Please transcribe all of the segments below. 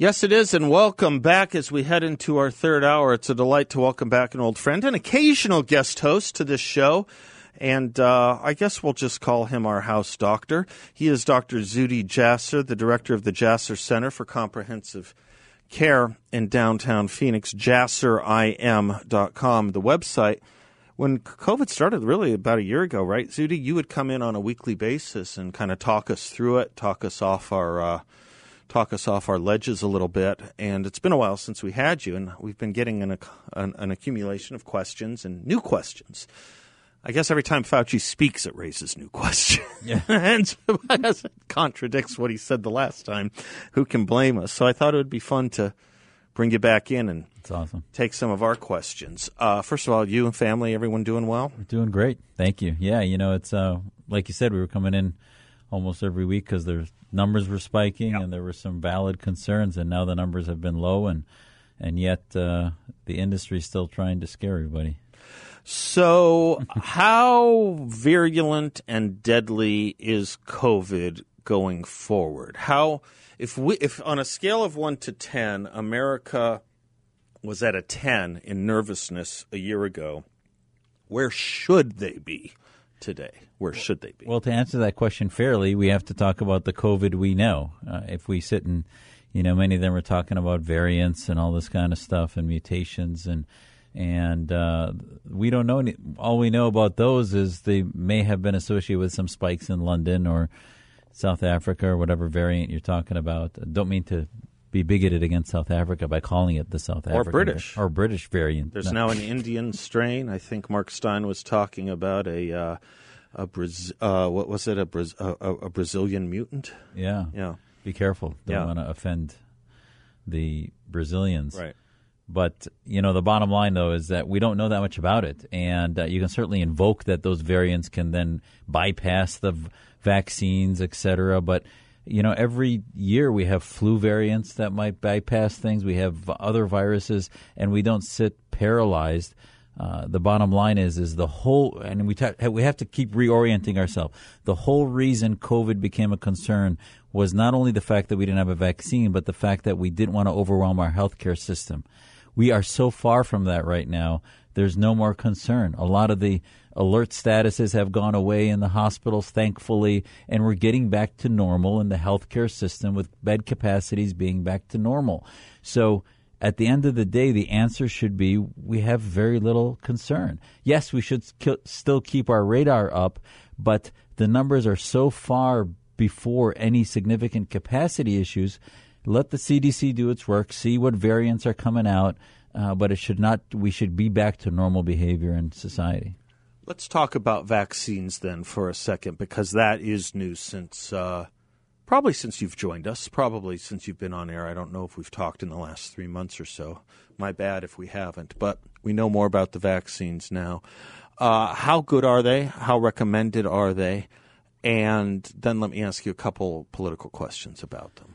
Yes, it is, and welcome back as we head into our third hour. It's a delight to welcome back an old friend, an occasional guest host to this show, and uh, I guess we'll just call him our house doctor. He is Dr. Zuhdi Jasser, the director of the Jasser Center for Comprehensive Care in downtown Phoenix, jasserim.com, the website. When COVID started, really about a year ago, right, Zuhdi, you would come in on a weekly basis and kind of talk us through it, talk us off our. Uh, talk us off our ledges a little bit. And it's been a while since we had you, and we've been getting an, an, an accumulation of questions and new questions. I guess every time Fauci speaks, it raises new questions. Yeah. and it contradicts what he said the last time. Who can blame us? So I thought it would be fun to bring you back in and awesome. take some of our questions. Uh, first of all, you and family, everyone doing well? We're doing great. Thank you. Yeah, you know, it's uh, like you said, we were coming in almost every week because their numbers were spiking yep. and there were some valid concerns, and now the numbers have been low, and and yet uh, the industry is still trying to scare everybody. So, how virulent and deadly is COVID going forward? How if we if on a scale of one to ten, America was at a ten in nervousness a year ago, where should they be today? Where should they be? Well, to answer that question fairly, we have to talk about the COVID we know. Uh, if we sit and, you know, many of them are talking about variants and all this kind of stuff and mutations and and uh, we don't know any, all we know about those is they may have been associated with some spikes in London or South Africa or whatever variant you're talking about. Don't mean to be bigoted against South Africa by calling it the South African or British or British variant. There's no. now an Indian strain. I think Mark Steyn was talking about a. Uh, a Braz- uh, what was it? A, Braz- a, a, Brazilian mutant. Yeah, yeah. Be careful. Don't yeah. want to offend the Brazilians. Right. But you know, the bottom line though is that we don't know that much about it, and uh, you can certainly invoke that those variants can then bypass the v- vaccines, et cetera. But you know, every year we have flu variants that might bypass things. We have other viruses, and we don't sit paralyzed uh, the bottom line is is the whole, and we ta- we have to keep reorienting ourselves. The whole reason COVID became a concern was not only the fact that we didn't have a vaccine, but the fact that we didn't want to overwhelm our healthcare system. We are so far from that right now. There's no more concern. A lot of the alert statuses have gone away in the hospitals, thankfully, and we're getting back to normal in the healthcare system with bed capacities being back to normal. So at the end of the day, the answer should be we have very little concern. Yes, we should still keep our radar up, but the numbers are so far before any significant capacity issues. Let the CDC do its work, see what variants are coming out, uh, but it should not. We should be back to normal behavior in society. Let's talk about vaccines then for a second, because that is new since uh, probably since you've joined us, probably since you've been on air. I don't know if we've talked in the last three months or so. My bad if we haven't, but we know more about the vaccines now. Uh, how good are they? How recommended are they? And then let me ask you a couple political questions about them.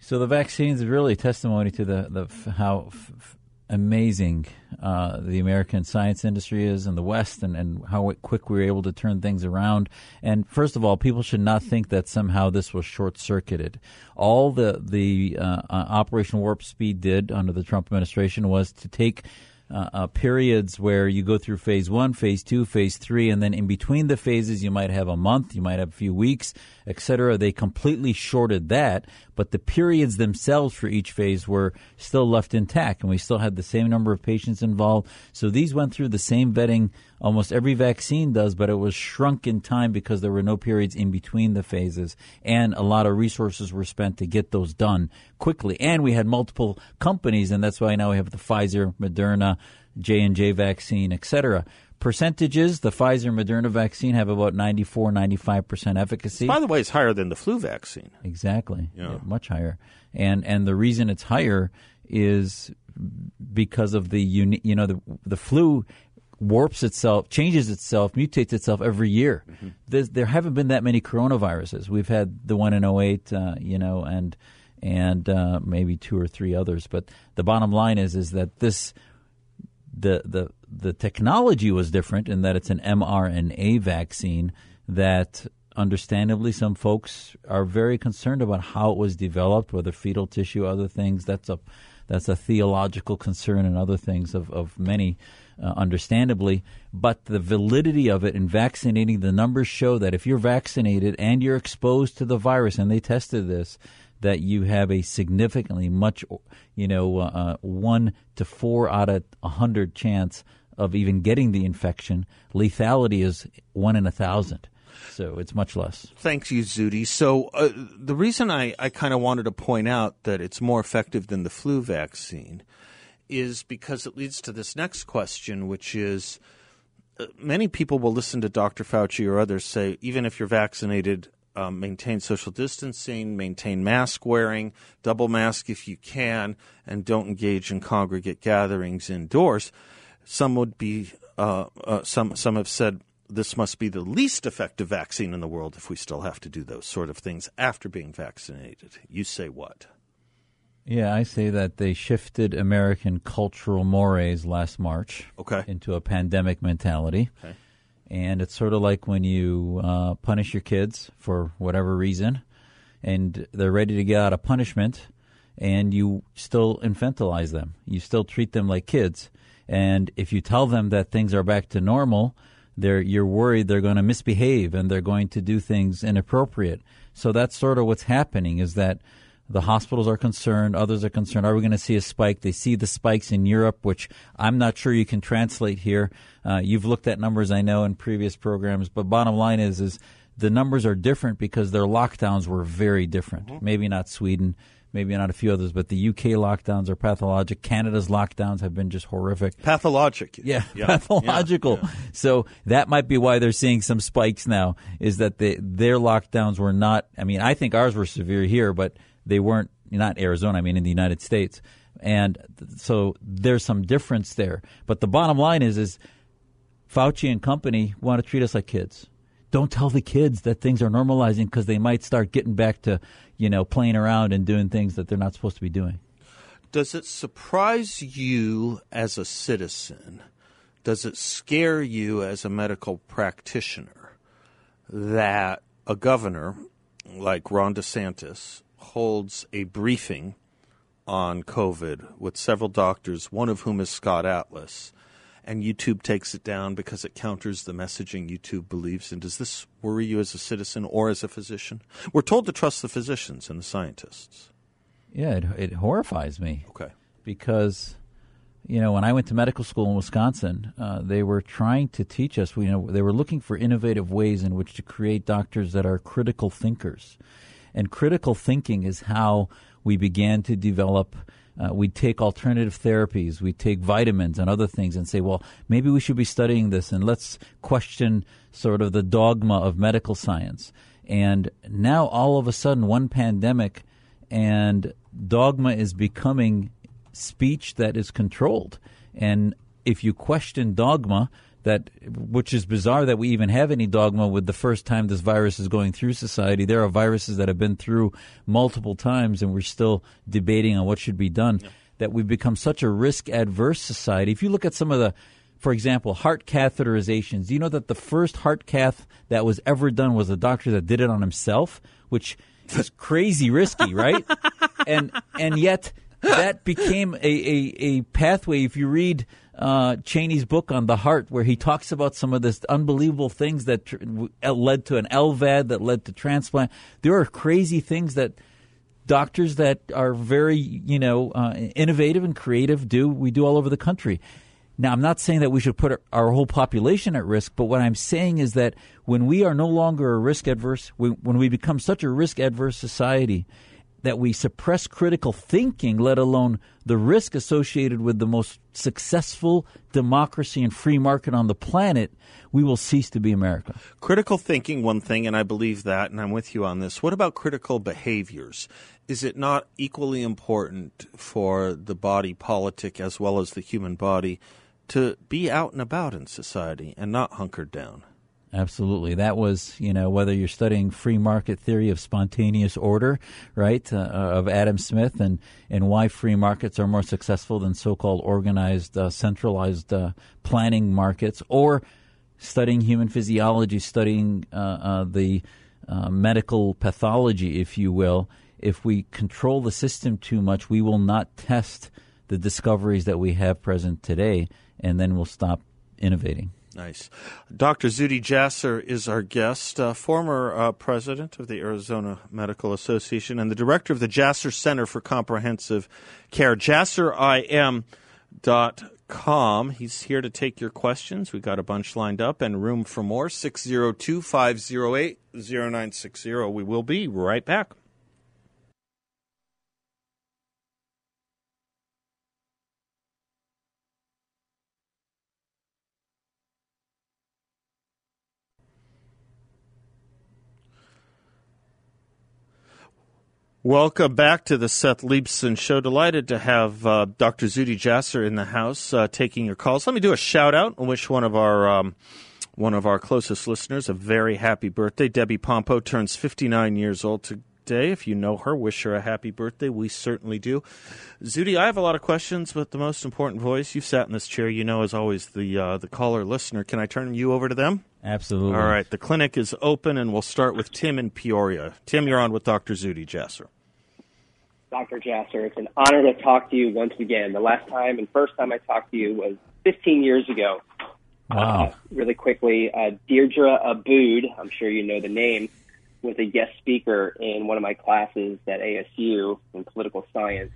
So the vaccines is really testimony to the, the how f- amazing uh, the American science industry is in the West and, and how quick we were able to turn things around. And first of all, people should not think that somehow this was short circuited. All the, the uh, uh, Operation Warp Speed did under the Trump administration was to take uh, uh, periods where you go through phase one, phase two, phase three, and then in between the phases, you might have a month, you might have a few weeks, etc. They completely shorted that, but the periods themselves for each phase were still left intact, and we still had the same number of patients involved. So these went through the same vetting Almost every vaccine does, but it was shrunk in time because there were no periods in between the phases, and a lot of resources were spent to get those done quickly. And we had multiple companies, and that's why now we have the Pfizer, Moderna, J and J vaccine, etc. Percentages: the Pfizer, Moderna vaccine have about 94, 95 percent efficacy. By the way, it's higher than the flu vaccine. Exactly, yeah. much higher. And and the reason it's higher is because of the uni- you know the the flu warps itself, changes itself, mutates itself every year. Mm-hmm. There haven't been that many coronaviruses. We've had the one in 08, uh, you know, and and uh, maybe two or three others. But the bottom line is is that this the the the technology was different in that it's an mRNA vaccine that understandably some folks are very concerned about how it was developed, whether fetal tissue, other things. That's a that's a theological concern and other things of, of many, uh, understandably. But the validity of it in vaccinating, the numbers show that if you're vaccinated and you're exposed to the virus, and they tested this, that you have a significantly much, you know, uh, uh one to four out of a hundred chance of even getting the infection. Lethality is one in a thousand so it's much less. Thanks you, Zuhdi. So uh, the reason I, I kind of wanted to point out that it's more effective than the flu vaccine is because it leads to this next question, which is uh, many people will listen to Dr. Fauci or others say, even if you're vaccinated, um, maintain social distancing, maintain mask wearing, double mask if you can, and don't engage in congregate gatherings indoors. Some would be, uh, uh, some some have said this must be the least effective vaccine in the world if we still have to do those sort of things after being vaccinated. You say what? Yeah, I say that they shifted American cultural mores last March okay. into a pandemic mentality. Okay. And it's sort of like when you uh, punish your kids for whatever reason, and they're ready to get out of punishment, and you still infantilize them. You still treat them like kids. And if you tell them that things are back to normal, they're you're worried they're going to misbehave and they're going to do things inappropriate. So that's sort of what's happening is that the hospitals are concerned, others are concerned. Are we going to see a spike? They see the spikes in Europe, which I'm not sure you can translate here. Uh, you've looked at numbers, I know, in previous programs, but bottom line is, is the numbers are different because their lockdowns were very different. Mm-hmm. Maybe not Sweden, maybe not a few others, but the UK lockdowns are pathologic. Canada's lockdowns have been just horrific. Pathologic. Yeah, yeah. pathological. Yeah. So that might be why they're seeing some spikes now, is that they, their lockdowns were not, I mean, I think ours were severe here, but they weren't, not Arizona, I mean, in the United States. And so there's some difference there. But the bottom line is, is Fauci and company want to treat us like kids don't tell the kids that things are normalizing because they might start getting back to, you know, playing around and doing things that they're not supposed to be doing. Does it surprise you as a citizen? Does it scare you as a medical practitioner that a governor like Ron DeSantis holds a briefing on COVID with several doctors, one of whom is Scott Atlas, and YouTube takes it down because it counters the messaging YouTube believes in. Does this worry you as a citizen or as a physician? We're told to trust the physicians and the scientists. Yeah, it, it horrifies me. Okay. Because, you know, when I went to medical school in Wisconsin, uh, they were trying to teach us, you know, they were looking for innovative ways in which to create doctors that are critical thinkers. And critical thinking is how we began to develop uh, we'd take alternative therapies, we'd take vitamins and other things and say, well, maybe we should be studying this and let's question sort of the dogma of medical science. And now all of a sudden, one pandemic and dogma is becoming speech that is controlled. And if you question dogma, that which is bizarre that we even have any dogma with the first time this virus is going through society. There are viruses that have been through multiple times, and we're still debating on what should be done. Yeah. That we've become such a risk adverse society. If you look at some of the for example, heart catheterizations. Do you know that the first heart cath that was ever done was a doctor that did it on himself, which is crazy risky, right? and and yet that became a, a, a pathway. If you read uh, Cheney's book on the heart, where he talks about some of this unbelievable things that tr- led to an LVAD, that led to transplant. There are crazy things that doctors that are very, you know, uh, innovative and creative do. We do all over the country. Now, I'm not saying that we should put our whole population at risk, but what I'm saying is that when we are no longer a risk adverse, when we become such a risk adverse society that we suppress critical thinking, let alone the risk associated with the most successful democracy and free market on the planet, we will cease to be America. Critical thinking, one thing, and I believe that, and I'm with you on this. What about critical behaviors? Is it not equally important for the body politic as well as the human body to be out and about in society and not hunkered down. Absolutely. That was, you know, whether you're studying free market theory of spontaneous order, right, uh, of Adam Smith, and, and why free markets are more successful than so called organized, uh, centralized uh, planning markets, or studying human physiology, studying uh, uh, the uh, medical pathology, if you will. If we control the system too much, we will not test the discoveries that we have present today and then we'll stop innovating. Nice. Dr. Zuhdi Jasser is our guest, uh, former uh, president of the Arizona Medical Association and the director of the Jasser Center for Comprehensive Care. JasserIM.com. He's here to take your questions. We've got a bunch lined up and room for more. 602 508 0960. We will be right back. Welcome back to the Seth Leibsohn Show. Delighted to have uh, Dr. Zuhdi Jasser in the house uh, taking your calls. Let me do a shout out and wish one of our um, one of our closest listeners a very happy birthday. Debbie Pompo turns 59 years old today. If you know her, wish her a happy birthday. We certainly do. Zuhdi, I have a lot of questions, but the most important voice you've sat in this chair, you know, is always the uh, the caller listener. Can I turn you over to them? Absolutely. All right. The clinic is open, and we'll start with Tim in Peoria. Tim, you're on with Dr. Zuhdi Jasser. Dr. Jasser. It's an honor to talk to you once again. The last time and first time I talked to you was 15 years ago. Wow. Uh, really quickly, uh, Deedra Abboud, I'm sure you know the name, was a guest speaker in one of my classes at ASU in political science.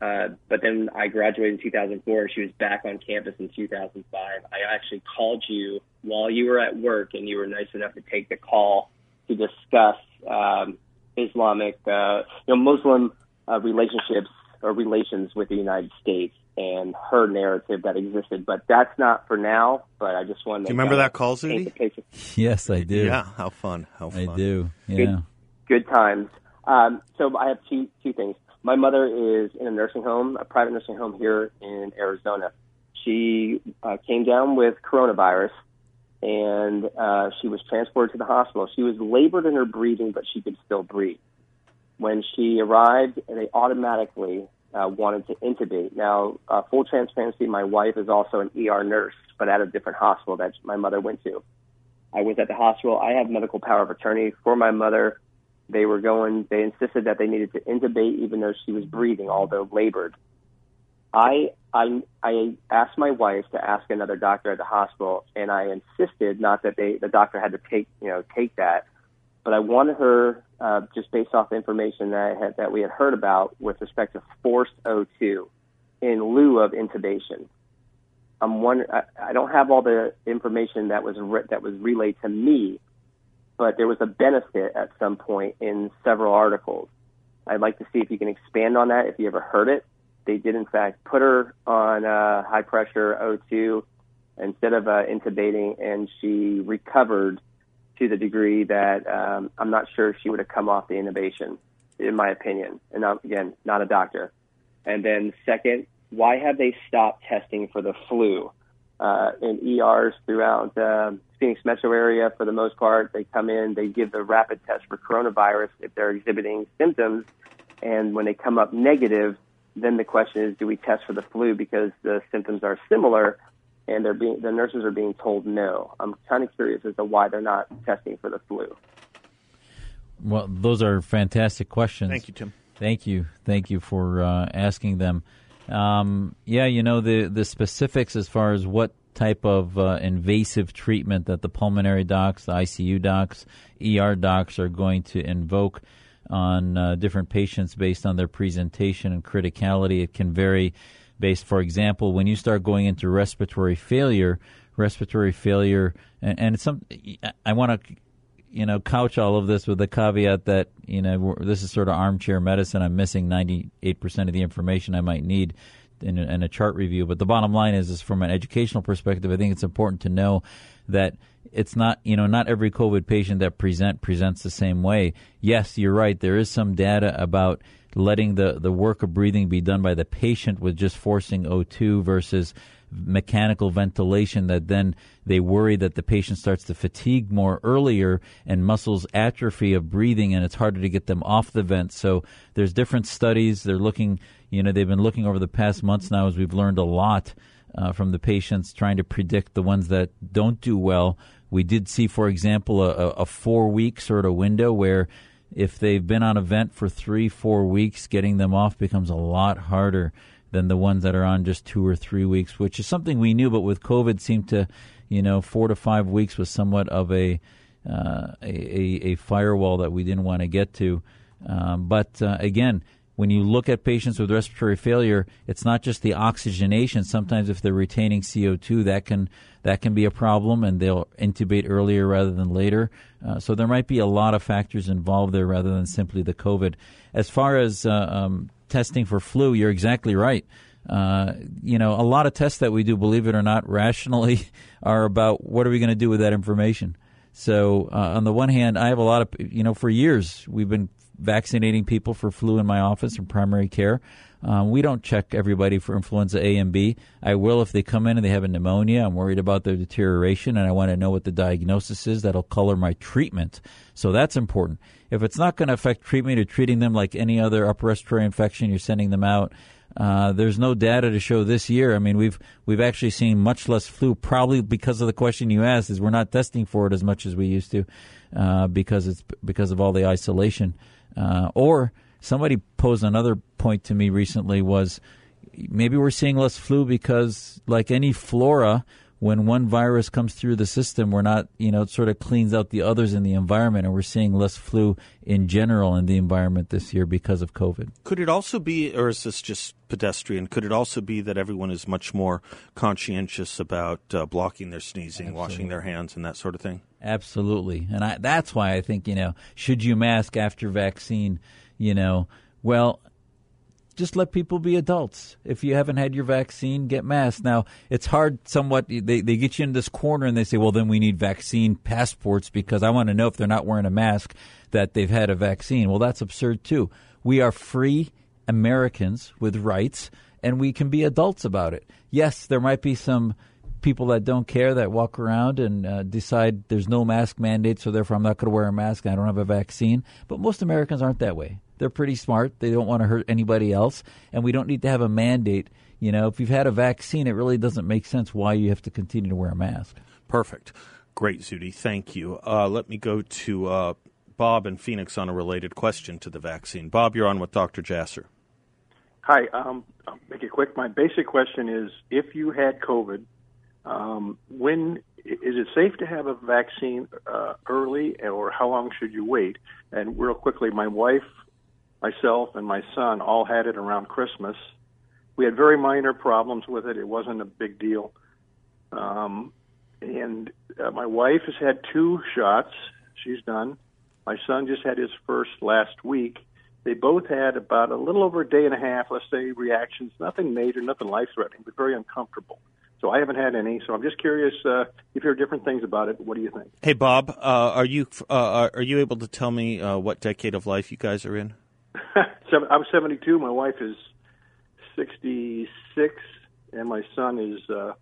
Uh, but then I graduated in 2004 and she was back on campus in 2005. I actually called you while you were at work and you were nice enough to take the call to discuss um, Islamic, uh, you know, Muslim uh, relationships or relations with the United States and her narrative that existed. But that's not for now. But I just wanted. Do you remember that call, Zuhdi? Yes, I do. Yeah, how fun! How fun! I do. Yeah. Good, good times. Um, so I have two two things. My mother is in a nursing home, a private nursing home here in Arizona. She uh, came down with coronavirus and uh, she was transported to the hospital. She was labored in her breathing, but she could still breathe. When she arrived, they automatically uh, wanted to intubate. Now, uh, full transparency, my wife is also an ER nurse, but at a different hospital that my mother went to. I was at the hospital. I have medical power of attorney for my mother. They were going, they insisted that they needed to intubate even though she was breathing, although labored. I I I asked my wife to ask another doctor at the hospital, and I insisted not that they the doctor had to take you know take that, but I wanted her uh, just based off information that I had that we had heard about with respect to forced O2 in lieu of intubation. I'm wondering. I, I don't have all the information that was re- that was relayed to me, but there was a benefit at some point in several articles. I'd like to see if you can expand on that if you ever heard it they did in fact put her on uh, high pressure O2 instead of uh, intubating, and she recovered to the degree that um, I'm not sure she would have come off the intubation, in my opinion. And I'm, again, not a doctor. And then second, why have they stopped testing for the flu? Uh, in ERs throughout uh, Phoenix metro area, for the most part, they come in, they give the rapid test for coronavirus if they're exhibiting symptoms, and when they come up negative, then the question is, do we test for the flu because the symptoms are similar, and they're being the nurses are being told no. I'm kind of curious as to why they're not testing for the flu. Well, those are fantastic questions. Thank you, Tim. Thank you, thank you for uh, asking them. Um, yeah, you know the the specifics as far as what type of uh, invasive treatment that the pulmonary docs, the ICU docs, ER docs are going to invoke on uh, different patients based on their presentation and criticality. It can vary based. For example, when you start going into respiratory failure, respiratory failure, and, and some. I want to, you know, couch all of this with the caveat that you know this is sort of armchair medicine. I'm missing 98 percent of the information I might need in a, in a chart review. But the bottom line is, is from an educational perspective, I think it's important to know that it's not you know not every COVID patient that present presents the same way. Yes, you're right. There is some data about letting the the work of breathing be done by the patient with just forcing O2 versus mechanical ventilation that then they worry that the patient starts to fatigue more earlier and muscles atrophy of breathing and it's harder to get them off the vent so there's different studies they're looking you know they've been looking over the past months now as we've learned a lot uh, from the patients trying to predict the ones that don't do well we did see, for example, a, a four week sort of window where if they've been on a vent for three, four weeks, getting them off becomes a lot harder than the ones that are on just two or three weeks, which is something we knew, but with COVID seemed to, you know, four to five weeks was somewhat of a uh, a, a, firewall that we didn't want to get to. Um, but uh, again, when you look at patients with respiratory failure, it's not just the oxygenation. Sometimes if they're retaining CO2, that can that can be a problem, and they'll intubate earlier rather than later. Uh, so there might be a lot of factors involved there rather than simply the COVID. As far as uh, um, testing for flu, you're exactly right. Uh, you know, a lot of tests that we do, believe it or not, rationally, are about what are we going to do with that information. So, uh, on the one hand, I have a lot of, you know, for years we've been vaccinating people for flu in my office in primary care. Um, we don't check everybody for influenza A and B. I will if they come in and they have a pneumonia. I'm worried about their deterioration and I want to know what the diagnosis is. That'll color my treatment. So that's important. If it's not going to affect treatment, you're treating them like any other upper respiratory infection. You're sending them out. Uh, there's no data to show this year. I mean, we've we've actually seen much less flu, probably because of the question you asked. Is we're not testing for it as much as we used to, uh, because it's because of all the isolation. Uh, or somebody posed another point to me recently was maybe we're seeing less flu because, like any flora, when one virus comes through the system, we're not, you know, it sort of cleans out the others in the environment, and we're seeing less flu in general in the environment this year because of COVID. Could it also be, or is this just pedestrian? Could it also be that everyone is much more conscientious about uh, blocking their sneezing, Absolutely. washing their hands, and that sort of thing? Absolutely, and I, that's why I think you know, should you mask after vaccine? You know, well, just let people be adults. If you haven't had your vaccine, get masked. Now, it's hard somewhat. They, they get you in this corner and they say, well, then we need vaccine passports because I want to know if they're not wearing a mask that they've had a vaccine. Well, that's absurd too. We are free Americans with rights and we can be adults about it. Yes, there might be some people that don't care that walk around and uh, decide there's no mask mandate, so therefore I'm not going to wear a mask. and I don't have a vaccine. But most Americans aren't that way. They're pretty smart. They don't want to hurt anybody else, and we don't need to have a mandate. You know, if you've had a vaccine, it really doesn't make sense why you have to continue to wear a mask. Perfect. Great, Zuhdi. Thank you. Uh, let me go to uh, Bob in Phoenix on a related question to the vaccine. Bob, you're on with Dr. Jasser. Hi. Um, I'll make it quick. My basic question is if you had COVID, um, when is it safe to have a vaccine uh, early, or how long should you wait? And real quickly, my wife myself and my son all had it around Christmas. We had very minor problems with it. It wasn't a big deal. Um, and uh, my wife has had two shots. She's done. My son just had his first last week. They both had about a little over a day and a half, let's say, reactions. Nothing major, nothing life threatening, but very uncomfortable. So I haven't had any. So I'm just curious uh, if you heard different things about it. What do you think? Hey, Bob, uh, are you uh, are you able to tell me uh, what decade of life you guys are in? I'm 72. My wife is 66, and my son is uh,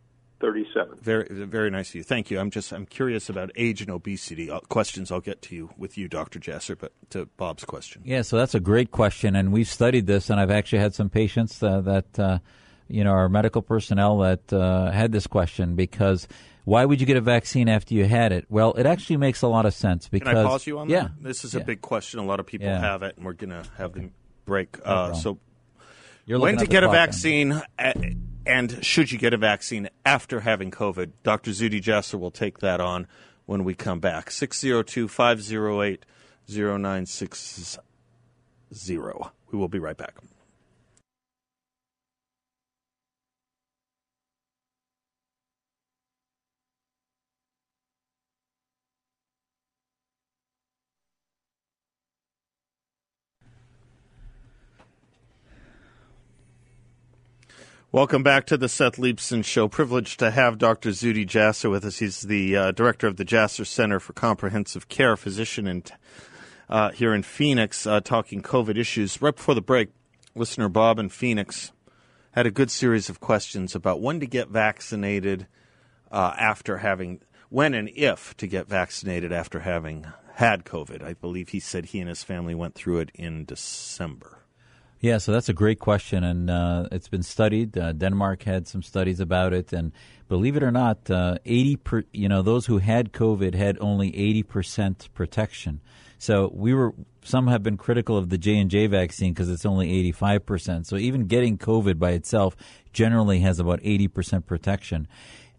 37. Very, very nice of you. Thank you. I'm just I'm curious about age and obesity. Uh, questions I'll get to you with you, Dr. Jasser, but to Bob's question. Yeah, so that's a great question, and we've studied this, and I've actually had some patients uh, that uh, you know our medical personnel that uh, had this question because why would you get a vaccine after you had it? Well, it actually makes a lot of sense because. Can I pause you on yeah, that? This is a big question. A lot of people yeah. have it, and we're going to have them break. No uh, so, You're when to get a vaccine, and should you get a vaccine after having COVID? Dr. Zuhdi Jasser will take that on when we come back. 602 508 0960. We will be right back. Welcome back to the Seth Leibsohn Show. Privileged to have Dr. Zuhdi Jasser with us. He's the uh, director of the Jasser Center for Comprehensive Care, physician in, uh, here in Phoenix, uh, talking COVID issues. Right before the break, listener Bob in Phoenix had a good series of questions about when to get vaccinated uh, after having, when and if to get vaccinated after having had COVID. I believe he said he and his family went through it in December. Yeah, so that's a great question, and uh, it's been studied. Uh, Denmark had some studies about it, and believe it or not, uh, eighty per, you know those who had COVID had only eighty percent protection. So we were some have been critical of the J and J vaccine because it's only eighty five percent. So even getting COVID by itself generally has about eighty percent protection.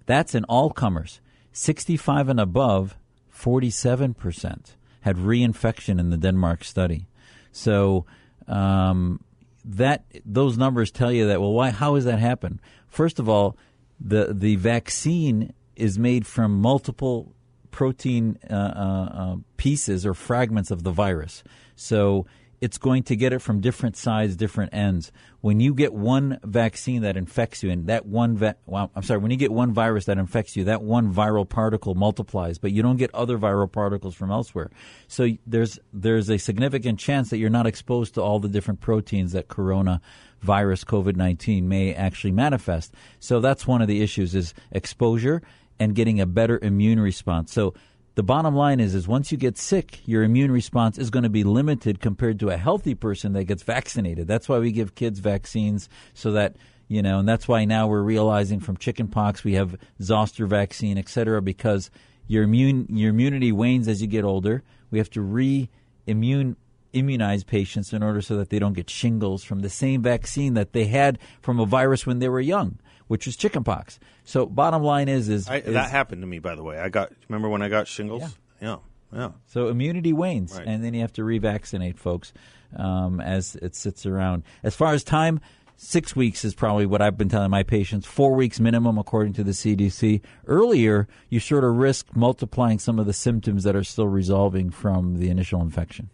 That's in all comers. Sixty five and above, forty seven percent had reinfection in the Denmark study. So. Um, that those numbers tell you that well why how has that happened? first of all the the vaccine is made from multiple protein uh, uh, uh, pieces or fragments of the virus so it's going to get it from different sides, different ends. When you get one vaccine that infects you, and that one, va- well, I'm sorry, when you get one virus that infects you, that one viral particle multiplies, but you don't get other viral particles from elsewhere. So there's there's a significant chance that you're not exposed to all the different proteins that corona virus COVID-19 may actually manifest. So that's one of the issues is exposure and getting a better immune response. So the bottom line is is once you get sick, your immune response is going to be limited compared to a healthy person that gets vaccinated. That's why we give kids vaccines so that you know, and that's why now we're realizing from chickenpox we have zoster vaccine, et cetera, because your immune your immunity wanes as you get older. We have to re immune immunize patients in order so that they don't get shingles from the same vaccine that they had from a virus when they were young which was chickenpox. So bottom line is is, I, is that happened to me by the way. I got remember when I got shingles? Yeah. Yeah. yeah. So immunity wanes, Right. and then you have to revaccinate folks um, as it sits around. As far as time, six weeks is probably what I've been telling my patients. Four weeks minimum, according to the CDC. Earlier, you sort of risk multiplying some of the symptoms that are still resolving from the initial infection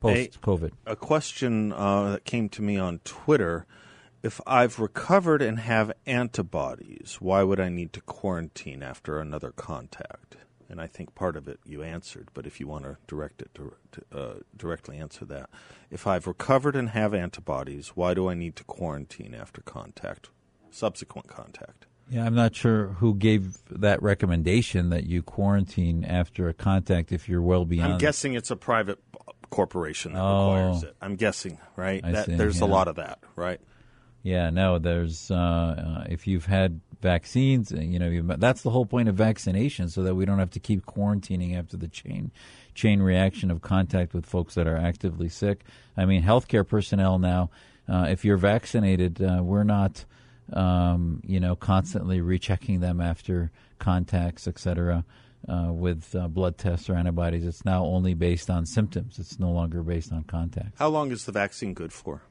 post COVID. a question uh, that came to me on Twitter. If I've recovered and have antibodies, why would I need to quarantine after another contact? And I think part of it you answered, but if you want to direct it to, to, uh, directly answer that, if I've recovered and have antibodies, why do I need to quarantine after contact, subsequent contact? Yeah, I'm not sure who gave that recommendation that you quarantine after a contact if you're well beyond. I'm guessing it's a private corporation that Oh. requires it. I'm guessing, right? That, see, there's a lot of that, right? Yeah, no, there's uh, uh, if you've had vaccines, uh, you know, that's the whole point of vaccination, so that we don't have to keep quarantining after the chain chain reaction of contact with folks that are actively sick. I mean, healthcare personnel now, uh, if you're vaccinated, uh, we're not, um, you know, constantly rechecking them after contacts, et cetera. Uh, with uh, blood tests or antibodies, it's now only based on symptoms. It's no longer based on contacts. How long is the vaccine good for?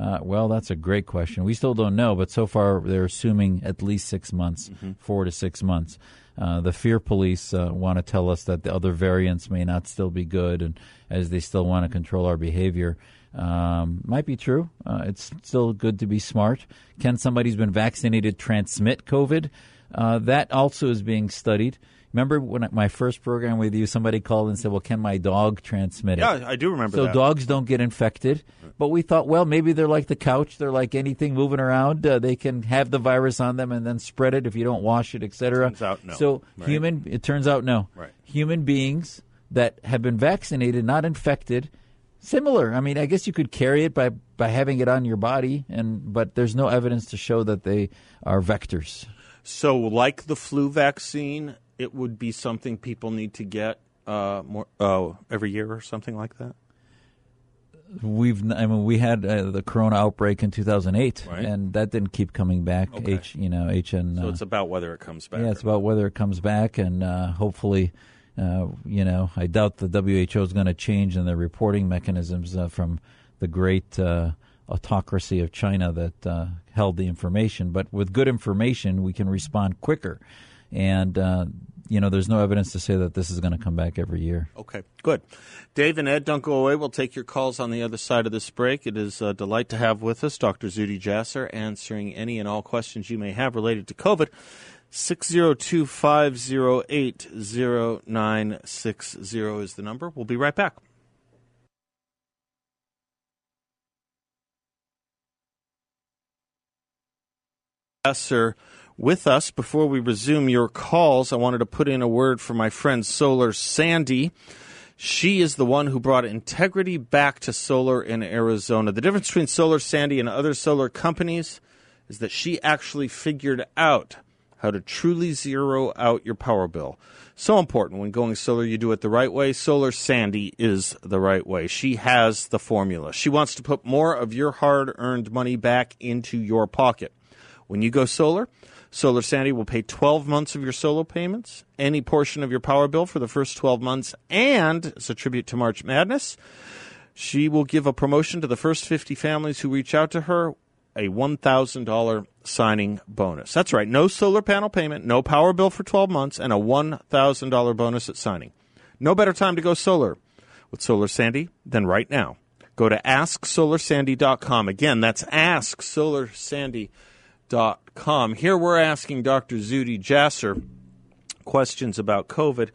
Uh, well, that's a great question. We still don't know, but so far they're assuming at least six months, four to six months. Uh, the fear police uh, want to tell us that the other variants may not still be good, and as they still want to control our behavior. Um, might be true. Uh, it's still good to be smart. Can somebody who's been vaccinated transmit COVID? Uh, that also is being studied. Remember when I- my first program with you, somebody called and said, "Well, can my dog transmit it?" Yeah, I do remember So that. dogs don't get infected. But we thought, well, maybe they're like the couch. They're like anything moving around. Uh, they can have the virus on them and then spread it if you don't wash it, etc. Turns out no, So right? human, it turns out no. Right. Human beings that have been vaccinated, not infected, similar. I mean, I guess you could carry it by by having it on your body, and but there's no evidence to show that they are vectors. So, like the flu vaccine, it would be something people need to get uh, more uh, every year or something like that. We've, I mean, we had uh, the corona outbreak in 2008, Right. and that didn't keep coming back. Okay. H, you know, H and So uh, it's about whether it comes back. Yeah, it's about whether it comes back, and uh, hopefully, uh, you know, I doubt the WHO is going to change in their reporting mechanisms uh, from the great uh, autocracy of China that uh, held the information. But with good information, we can respond quicker. And uh, you know, there's no evidence to say that this is going to come back every year. Okay, good. Dave and Ed, don't go away. We'll take your calls on the other side of this break. It is a delight to have with us Dr. Zuhdi Jasser answering any and all questions you may have related to COVID. 602-508-0960 is the number. We'll be right back. Jasser with us. Before we resume your calls, I wanted to put in a word for my friend Solar Sandy. She is the one who brought integrity back to solar in Arizona. The difference between Solar Sandy and other solar companies is that she actually figured out how to truly zero out your power bill. So important when going solar, you do it the right way. Solar Sandy is the right way. She has the formula. She wants to put more of your hard earned money back into your pocket. When you go solar, Solar Sandy will pay 12 months of your solar payments, any portion of your power bill for the first 12 months, and as a tribute to March Madness, she will give a promotion to the first 50 families who reach out to her a $1,000 signing bonus. That's right, no solar panel payment, no power bill for 12 months, and a $1,000 bonus at signing. No better time to go solar with Solar Sandy than right now. Go to asksolarsandy.com. Again, that's asksolarsandy.com com. Here we're asking Dr. Zuhdi Jasser questions about COVID,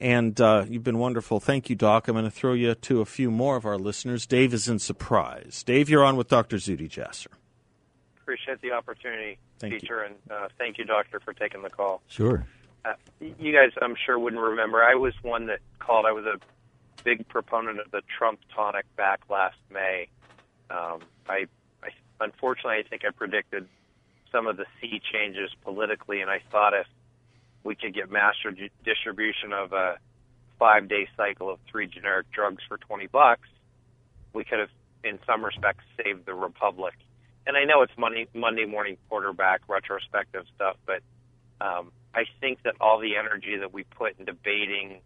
and uh, you've been wonderful. Thank you, Doc. I'm going to throw you to a few more of our listeners. Dave is in Surprise. Dave, you're on with Dr. Zuhdi Jasser. Appreciate the opportunity, thank teacher, you. and uh, thank you, doctor, for taking the call. Sure. Uh, you guys, I'm sure, wouldn't remember. I was one that called. I was a big proponent of the Trump tonic back last May. Um, I, I, unfortunately, I think I predicted some of the sea changes politically, and I thought if we could get master distribution of a five day cycle of three generic drugs for 20 bucks, we could have, in some respects, saved the republic. And I know it's Monday, Monday morning quarterback retrospective stuff, but um, I think that all the energy that we put in debating,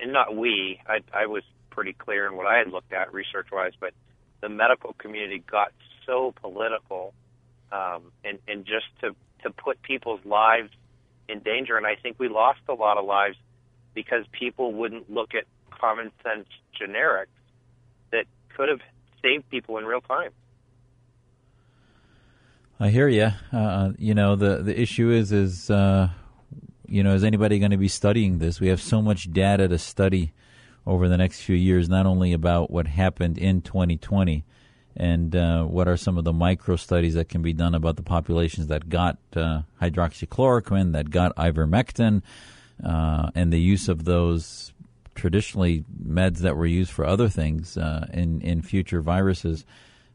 and not we, I, I was pretty clear in what I had looked at research wise, but the medical community got so political um, and and just to to put people's lives in danger. And I think we lost a lot of lives because people wouldn't look at common sense generics that could have saved people in real time. I hear you. Uh, you know the the issue is is uh, you know is anybody going to be studying this? We have so much data to study over the next few years, not only about what happened in 2020 and uh, what are some of the micro studies that can be done about the populations that got uh, hydroxychloroquine, that got ivermectin, uh, and the use of those traditionally meds that were used for other things uh, in in future viruses.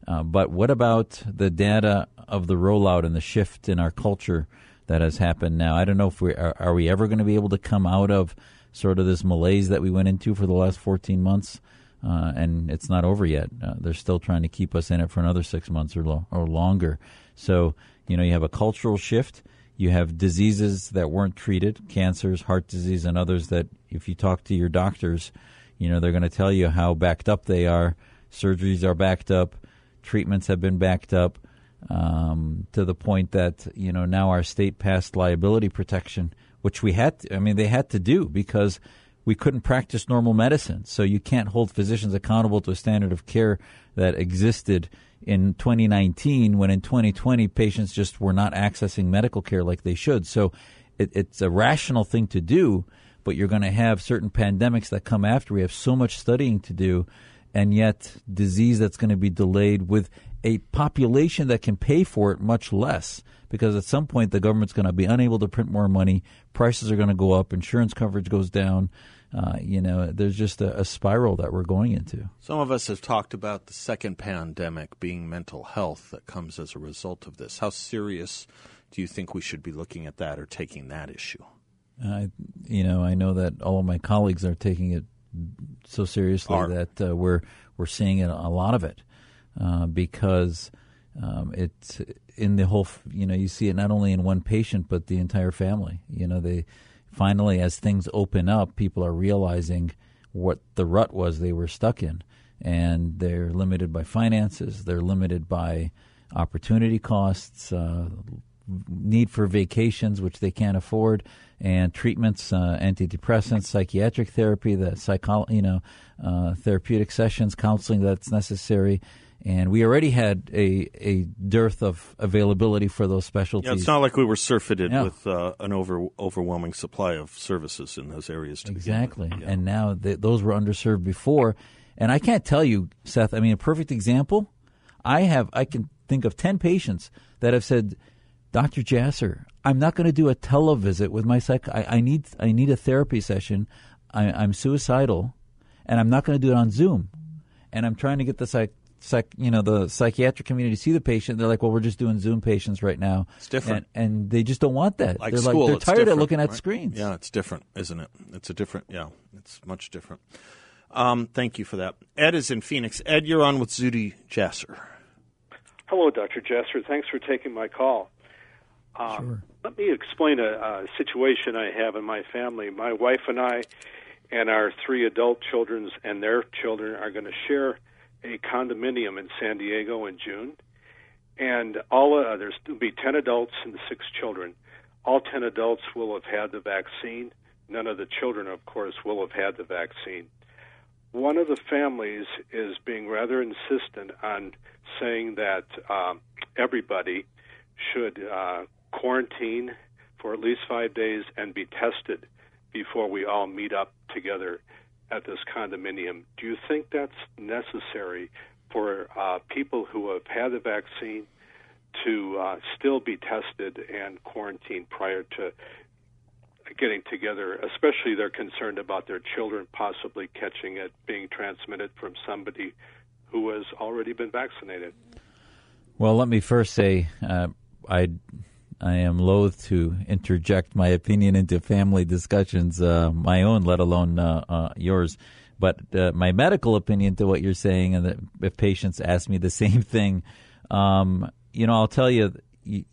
Uh, but what about the data of the rollout and the shift in our culture that has happened now? I don't know if we are, are we ever going to be able to come out of sort of this malaise that we went into for the last 14 months uh, and it's not over yet. Uh, they're still trying to keep us in it for another six months or, lo- or longer. So, you know, you have a cultural shift. You have diseases that weren't treated, cancers, heart disease, and others that, if you talk to your doctors, you know, they're going to tell you how backed up they are. Surgeries are backed up, treatments have been backed up um, to the point that, you know, now our state passed liability protection, which we had, to, I mean, they had to do because we couldn't practice normal medicine. So you can't hold physicians accountable to a standard of care that existed in 2019 when in 2020 patients just were not accessing medical care like they should. So it, it's a rational thing to do, but you're going to have certain pandemics that come after. We have so much studying to do, and yet disease that's going to be delayed with a population that can pay for it much less because at some point the government's going to be unable to print more money, prices are going to go up, insurance coverage goes down, uh, you know, there's just a, a, spiral that we're going into. Some of us have talked about the second pandemic being mental health that comes as a result of this. How serious do you think we should be looking at that or taking that issue? I, you know, I know that all of my colleagues are taking it so seriously are. that uh, we're we're seeing it, a lot of it uh, because um, it's in the whole. You know, you see it not only in one patient but the entire family. You know, they finally, as things open up, people are realizing what the rut was they were stuck in. And they're limited by finances, they're limited by opportunity costs. Uh, need for vacations, which they can't afford, and treatments, uh, antidepressants, psychiatric therapy, the psycho, you know, uh, therapeutic sessions, counseling that's necessary. And we already had a, a dearth of availability for those specialties. Yeah, it's not like we were surfeited Yeah. with uh, an over overwhelming supply of services in those areas. To begin with. Exactly. And now th- those were underserved before. And I can't tell you, Seth, I mean, a perfect example. I have, I can think of 10 patients that have said, Dr. Jasser, I'm not going to do a televisit with my psych. I, I need, I need a therapy session. I, I'm suicidal and I'm not going to do it on Zoom. And I'm trying to get the psych, psych, you know, the psychiatric community to see the patient. They're like, well, we're just doing Zoom patients right now. It's different. And, and they just don't want that. Like they're school, like, they're tired of looking at right? screens. Yeah, it's different, isn't it? It's a different. Yeah, it's much different. Um, thank you for that. Ed is in Phoenix. Ed, you're on with Zuhdi Jasser. Hello, Dr. Jasser. Thanks for taking my call. Um, Let me explain a, a situation I have in my family. My wife and I and our three adult children and their children are going to share a condominium in San Diego in June. And all uh, there's to be 10 adults and six children. All 10 adults will have had the vaccine. None of the children, of course, will have had the vaccine. One of the families is being rather insistent on saying that um, everybody should uh, quarantine for at least five days and be tested before we all meet up together at this condominium. Do you think that's necessary for uh, people who have had the vaccine to uh, still be tested and quarantined prior to getting together? Especially, they're concerned about their children possibly catching it, being transmitted from somebody who has already been vaccinated. Well, let me first say uh, I I am loath to interject my opinion into family discussions, uh, my own, let alone uh, uh, yours. But uh, my medical opinion to what you're saying, and if patients ask me the same thing, um, you know, I'll tell you, you,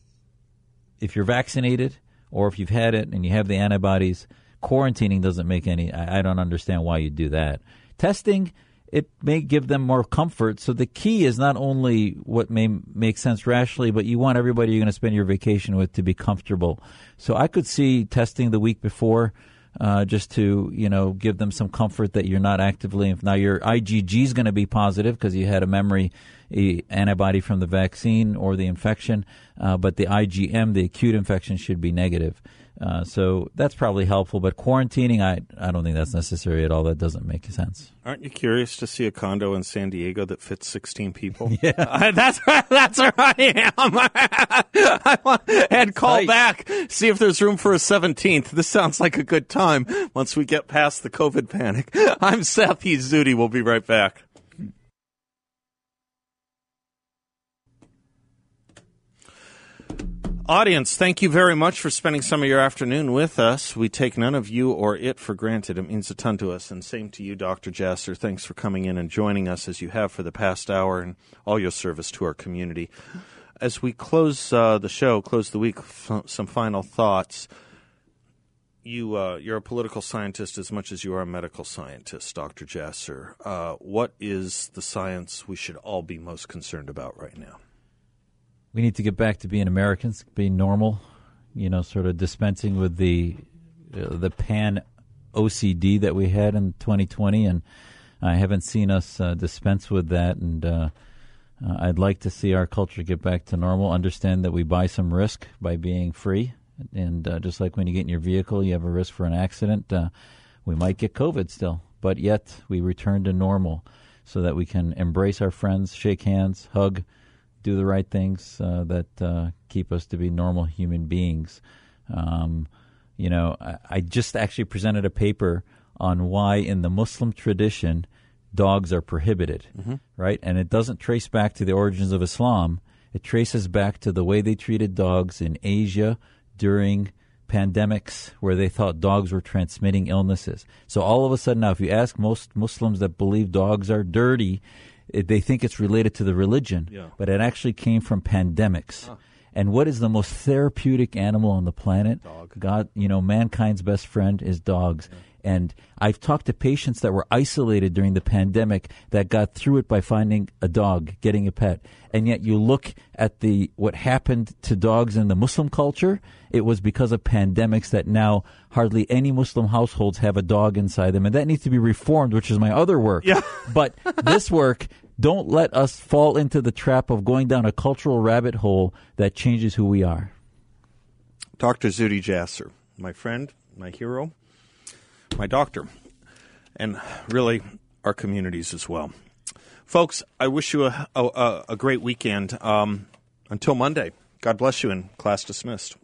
if you're vaccinated or if you've had it and you have the antibodies, quarantining doesn't make any. I, I don't understand why you do that. Testing it may give them more comfort. So the key is not only what may make sense rationally, but you want everybody you're going to spend your vacation with to be comfortable. So I could see testing the week before. Uh, just to you know give them some comfort that you're not actively if now your IgG is going to be positive because you had a memory a antibody from the vaccine or the infection, uh, but the IgM the acute infection should be negative. Uh, so that's probably helpful, but quarantining, I I don't think that's necessary at all. That doesn't make sense. Aren't you curious to see a condo in San Diego that fits 16 people? Yeah, that's that's where I am. I want Ed call back, see if there's room for a 17th. This sounds like a good time once we get past the COVID panic. I'm Seth. He's Zuhdi. We'll be right back. Audience, thank you very much for spending some of your afternoon with us. We take none of you or it for granted. It means a ton to us. And same to you, Dr. Jasser. Thanks for coming in and joining us as you have for the past hour and all your service to our community. As we close uh, the show, close the week, f- some final thoughts. You, uh, you're a political scientist as much as you are a medical scientist, Dr. Jasser. Uh, what is the science we should all be most concerned about right now? We need to get back to being Americans, being normal. You know, sort of dispensing with the uh, the pan OCD that we had in 2020, and I haven't seen us uh, dispense with that. And uh, uh, I'd like to see our culture get back to normal. Understand that we buy some risk by being free, and uh, just like when you get in your vehicle, you have a risk for an accident. Uh, we might get COVID still, but yet we return to normal, so that we can embrace our friends, shake hands, hug do the right things uh, that uh, keep us to be normal human beings. Um, you know, I, I just actually presented a paper on why, in the Muslim tradition, dogs are prohibited, right? And it doesn't trace back to the origins of Islam. It traces back to the way they treated dogs in Asia during pandemics where they thought dogs were transmitting illnesses. So all of a sudden now, if you ask most Muslims that believe dogs are dirty, it, they think it's related to the religion, Yeah. but it actually came from pandemics. And what is the most therapeutic animal on the planet? Dog. God, you know, mankind's best friend is dogs. And I've talked to patients that were isolated during the pandemic that got through it by finding a dog, getting a pet. And yet you look at the what happened to dogs in the Muslim culture, it was because of pandemics that now hardly any Muslim households have a dog inside them and that needs to be reformed, which is my other work. Yeah. but this work don't let us fall into the trap of going down a cultural rabbit hole that changes who we are. Dr. Zuhdi Jasser, my friend, my hero, my doctor, and really our communities as well. Folks, I wish you a, a, a great weekend. Um, until Monday, God bless you and class dismissed.